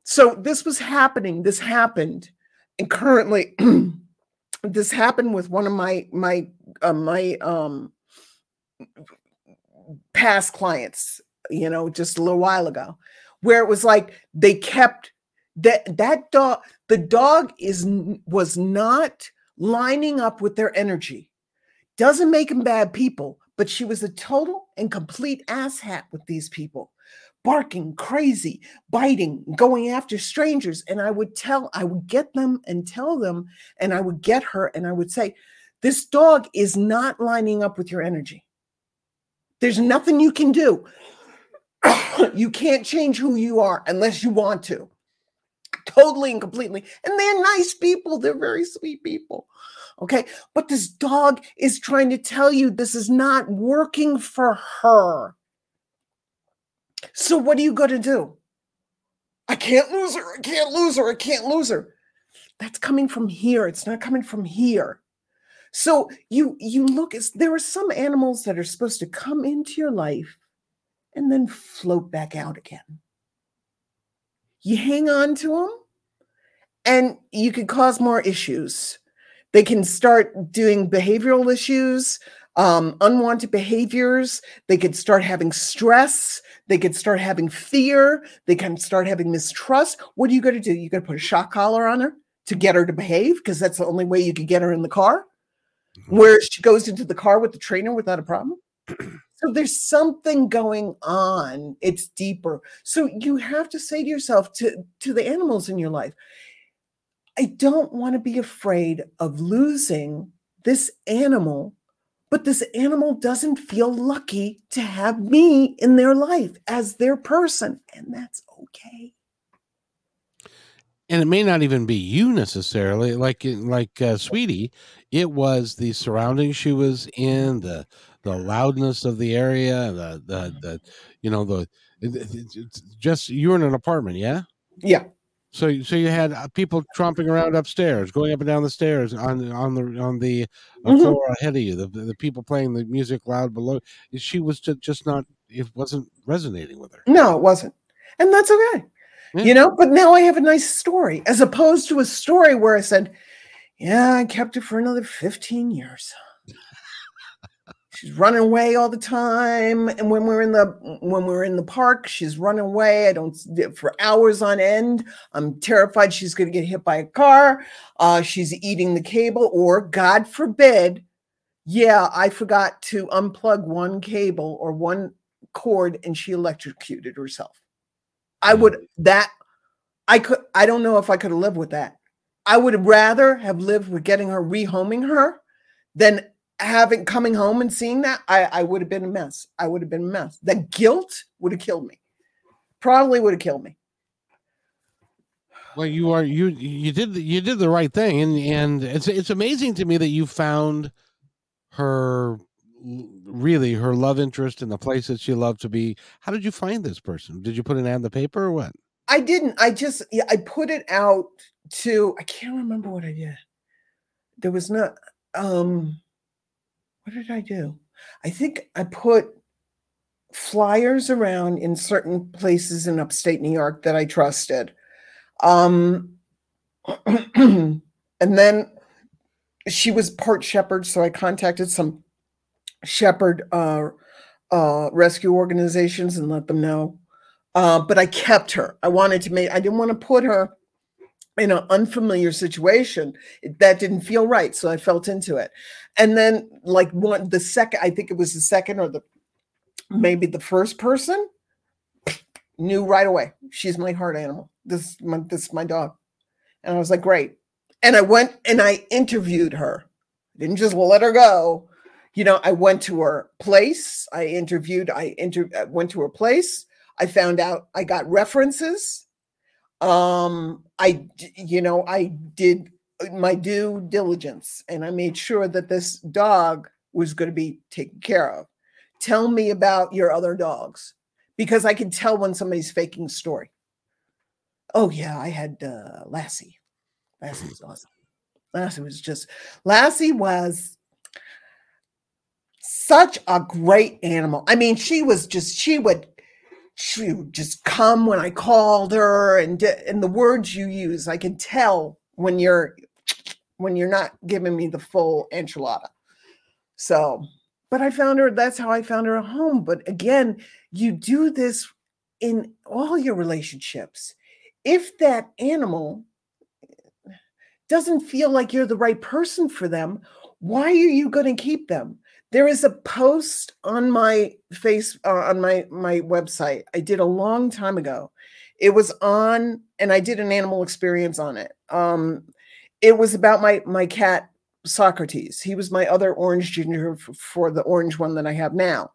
so this was happening. This happened, and currently, this happened with one of my my uh, my um past clients. You know, just a little while ago, where it was like they kept that that dog. The dog is was not lining up with their energy. Doesn't make them bad people, but she was a total and complete asshat with these people barking crazy, biting, going after strangers. And I would tell, I would get them and tell them, and I would get her and I would say, This dog is not lining up with your energy. There's nothing you can do. you can't change who you are unless you want to. Totally and completely. And they're nice people, they're very sweet people. Okay. But this dog is trying to tell you this is not working for her. So what are you going to do? I can't lose her. I can't lose her. I can't lose her. That's coming from here. It's not coming from here. So you you look as there are some animals that are supposed to come into your life and then float back out again. You hang on to them and you could cause more issues. They can start doing behavioral issues, um, unwanted behaviors. They could start having stress. They could start having fear. They can start having mistrust. What are you going to do? You got to put a shock collar on her to get her to behave because that's the only way you can get her in the car, mm-hmm. where she goes into the car with the trainer without a problem. so there's something going on. It's deeper. So you have to say to yourself, to, to the animals in your life, I don't want to be afraid of losing this animal but this animal doesn't feel lucky to have me in their life as their person, and that's okay. And it may not even be you necessarily, like like uh, Sweetie. It was the surroundings she was in, the the loudness of the area, the the the you know the it's just you were in an apartment, yeah. Yeah. So, so you had uh, people tromping around upstairs, going up and down the stairs on on the on the mm-hmm. floor ahead of you. The, the people playing the music loud below. She was just, just not. It wasn't resonating with her. No, it wasn't, and that's okay. Yeah. You know. But now I have a nice story, as opposed to a story where I said, "Yeah, I kept it for another fifteen years." She's running away all the time and when we're in the when we're in the park she's running away. I don't for hours on end. I'm terrified she's going to get hit by a car. Uh, she's eating the cable or god forbid yeah i forgot to unplug one cable or one cord and she electrocuted herself. I would mm. that i could i don't know if i could have lived with that. I would rather have lived with getting her rehoming her than having coming home and seeing that, I, I would have been a mess. I would have been a mess. The guilt would have killed me. Probably would have killed me. Well, you are you you did the, you did the right thing, and and it's it's amazing to me that you found her really her love interest in the place that she loved to be. How did you find this person? Did you put an ad in the paper or what? I didn't. I just yeah, I put it out to I can't remember what I did. There was not um what did I do? I think I put flyers around in certain places in upstate New York that I trusted. Um, and then she was part shepherd, so I contacted some shepherd uh, uh, rescue organizations and let them know. Uh, but I kept her. I wanted to make. I didn't want to put her in an unfamiliar situation that didn't feel right so i felt into it. And then like one the second i think it was the second or the maybe the first person knew right away she's my heart animal. This is my this is my dog. And i was like great. And i went and i interviewed her. Didn't just let her go. You know i went to her place. I interviewed i inter- uh, went to her place. I found out i got references um i you know i did uh, my due diligence and i made sure that this dog was going to be taken care of. Tell me about your other dogs because i can tell when somebody's faking a story. Oh yeah i had uh lassie. Lassie was awesome. Lassie was just lassie was such a great animal. I mean she was just she would she would just come when I called her, and and the words you use, I can tell when you're when you're not giving me the full enchilada. So, but I found her. That's how I found her a home. But again, you do this in all your relationships. If that animal doesn't feel like you're the right person for them, why are you going to keep them? There is a post on my face uh, on my my website I did a long time ago. It was on, and I did an animal experience on it. Um, it was about my my cat Socrates. He was my other orange ginger for the orange one that I have now,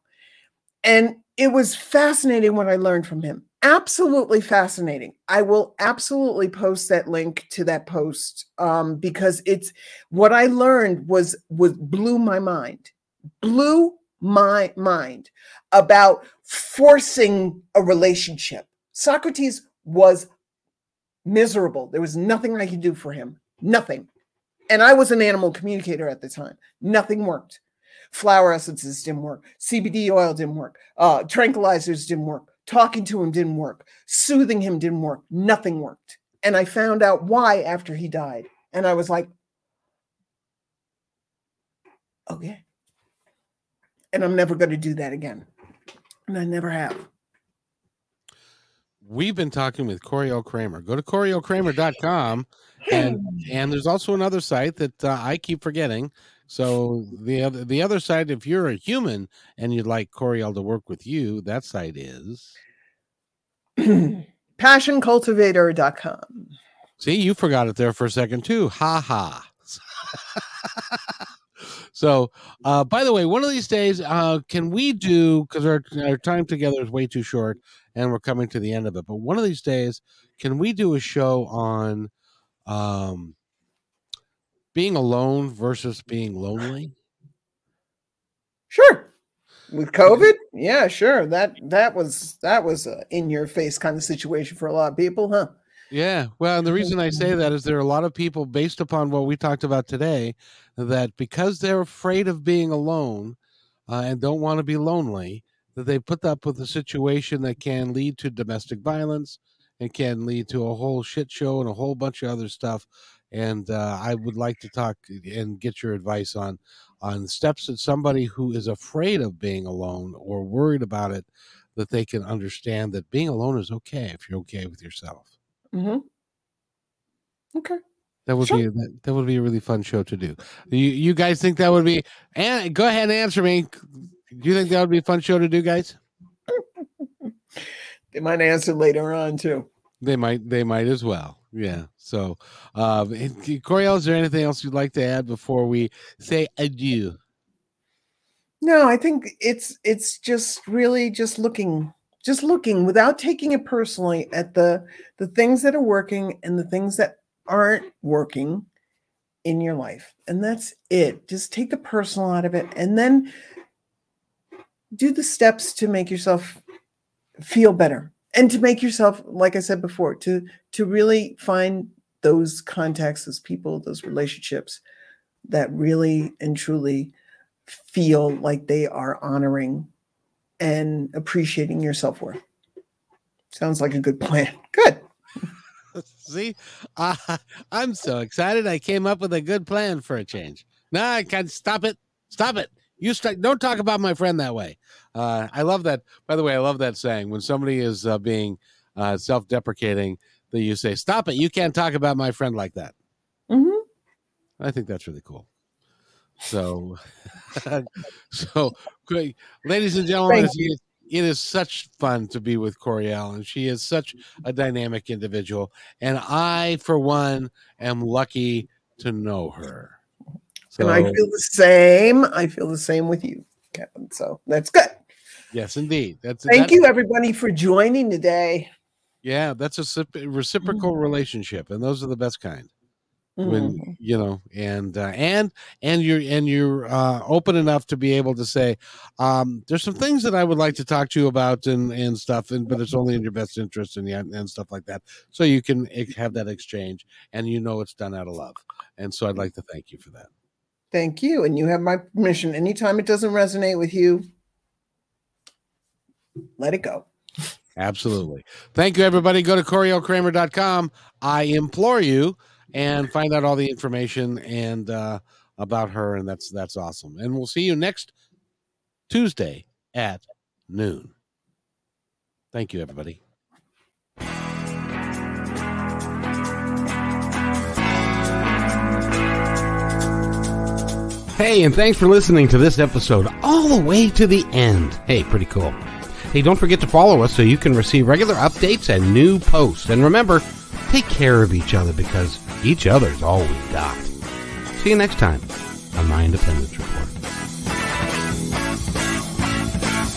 and it was fascinating what I learned from him. Absolutely fascinating. I will absolutely post that link to that post um, because it's what I learned was was blew my mind blew my mind about forcing a relationship. Socrates was miserable. There was nothing I could do for him. Nothing. And I was an animal communicator at the time. Nothing worked. Flower essences didn't work. CBD oil didn't work. Uh, tranquilizers didn't work. Talking to him didn't work. Soothing him didn't work. Nothing worked. And I found out why after he died. And I was like, okay and I'm never going to do that again. And I never have. We've been talking with Coriel Kramer. Go to corielkramer.com and and there's also another site that uh, I keep forgetting. So the other the other side, if you're a human and you'd like Coriel to work with you, that site is passioncultivator.com. See, you forgot it there for a second too. Ha ha. So, uh, by the way, one of these days, uh, can we do because our, our time together is way too short and we're coming to the end of it. But one of these days, can we do a show on um, being alone versus being lonely? Sure. With COVID, yeah, sure. That that was that was a in your face kind of situation for a lot of people, huh? Yeah. Well, and the reason I say that is there are a lot of people, based upon what we talked about today, that because they're afraid of being alone uh, and don't want to be lonely, that they put up with a situation that can lead to domestic violence and can lead to a whole shit show and a whole bunch of other stuff. And uh, I would like to talk and get your advice on on steps that somebody who is afraid of being alone or worried about it that they can understand that being alone is okay if you're okay with yourself. Mm-hmm. Okay. That would sure. be that, that would be a really fun show to do. You you guys think that would be? And go ahead and answer me. Do you think that would be a fun show to do, guys? they might answer later on too. They might. They might as well. Yeah. So, uh, Coriel, is there anything else you'd like to add before we say adieu? No, I think it's it's just really just looking just looking without taking it personally at the the things that are working and the things that aren't working in your life. And that's it. Just take the personal out of it and then do the steps to make yourself feel better and to make yourself like i said before to to really find those contacts those people those relationships that really and truly feel like they are honoring and appreciating your self worth. Sounds like a good plan. Good. See, uh, I'm so excited. I came up with a good plan for a change. No, I can't stop it. Stop it. You st- don't talk about my friend that way. Uh, I love that. By the way, I love that saying when somebody is uh, being uh, self deprecating, that you say, Stop it. You can't talk about my friend like that. Mm-hmm. I think that's really cool. So, so great, ladies and gentlemen, it is such fun to be with Coriel. she is such a dynamic individual. And I, for one, am lucky to know her. So, and I feel the same. I feel the same with you, Kevin. So that's good. Yes, indeed. That's thank you, everybody, for joining today. Yeah, that's a reciprocal mm-hmm. relationship, and those are the best kind when mm-hmm. you know and uh, and and you're and you're uh, open enough to be able to say um, there's some things that i would like to talk to you about and and stuff and but it's only in your best interest and and stuff like that so you can have that exchange and you know it's done out of love and so i'd like to thank you for that thank you and you have my permission anytime it doesn't resonate with you let it go Absolutely. Thank you, everybody. Go to CorielKramer.com. I implore you and find out all the information and uh, about her. And that's that's awesome. And we'll see you next Tuesday at noon. Thank you, everybody. Hey, and thanks for listening to this episode all the way to the end. Hey, pretty cool. Hey, don't forget to follow us so you can receive regular updates and new posts. And remember, take care of each other because each other's all we got. See you next time on My Independence Report.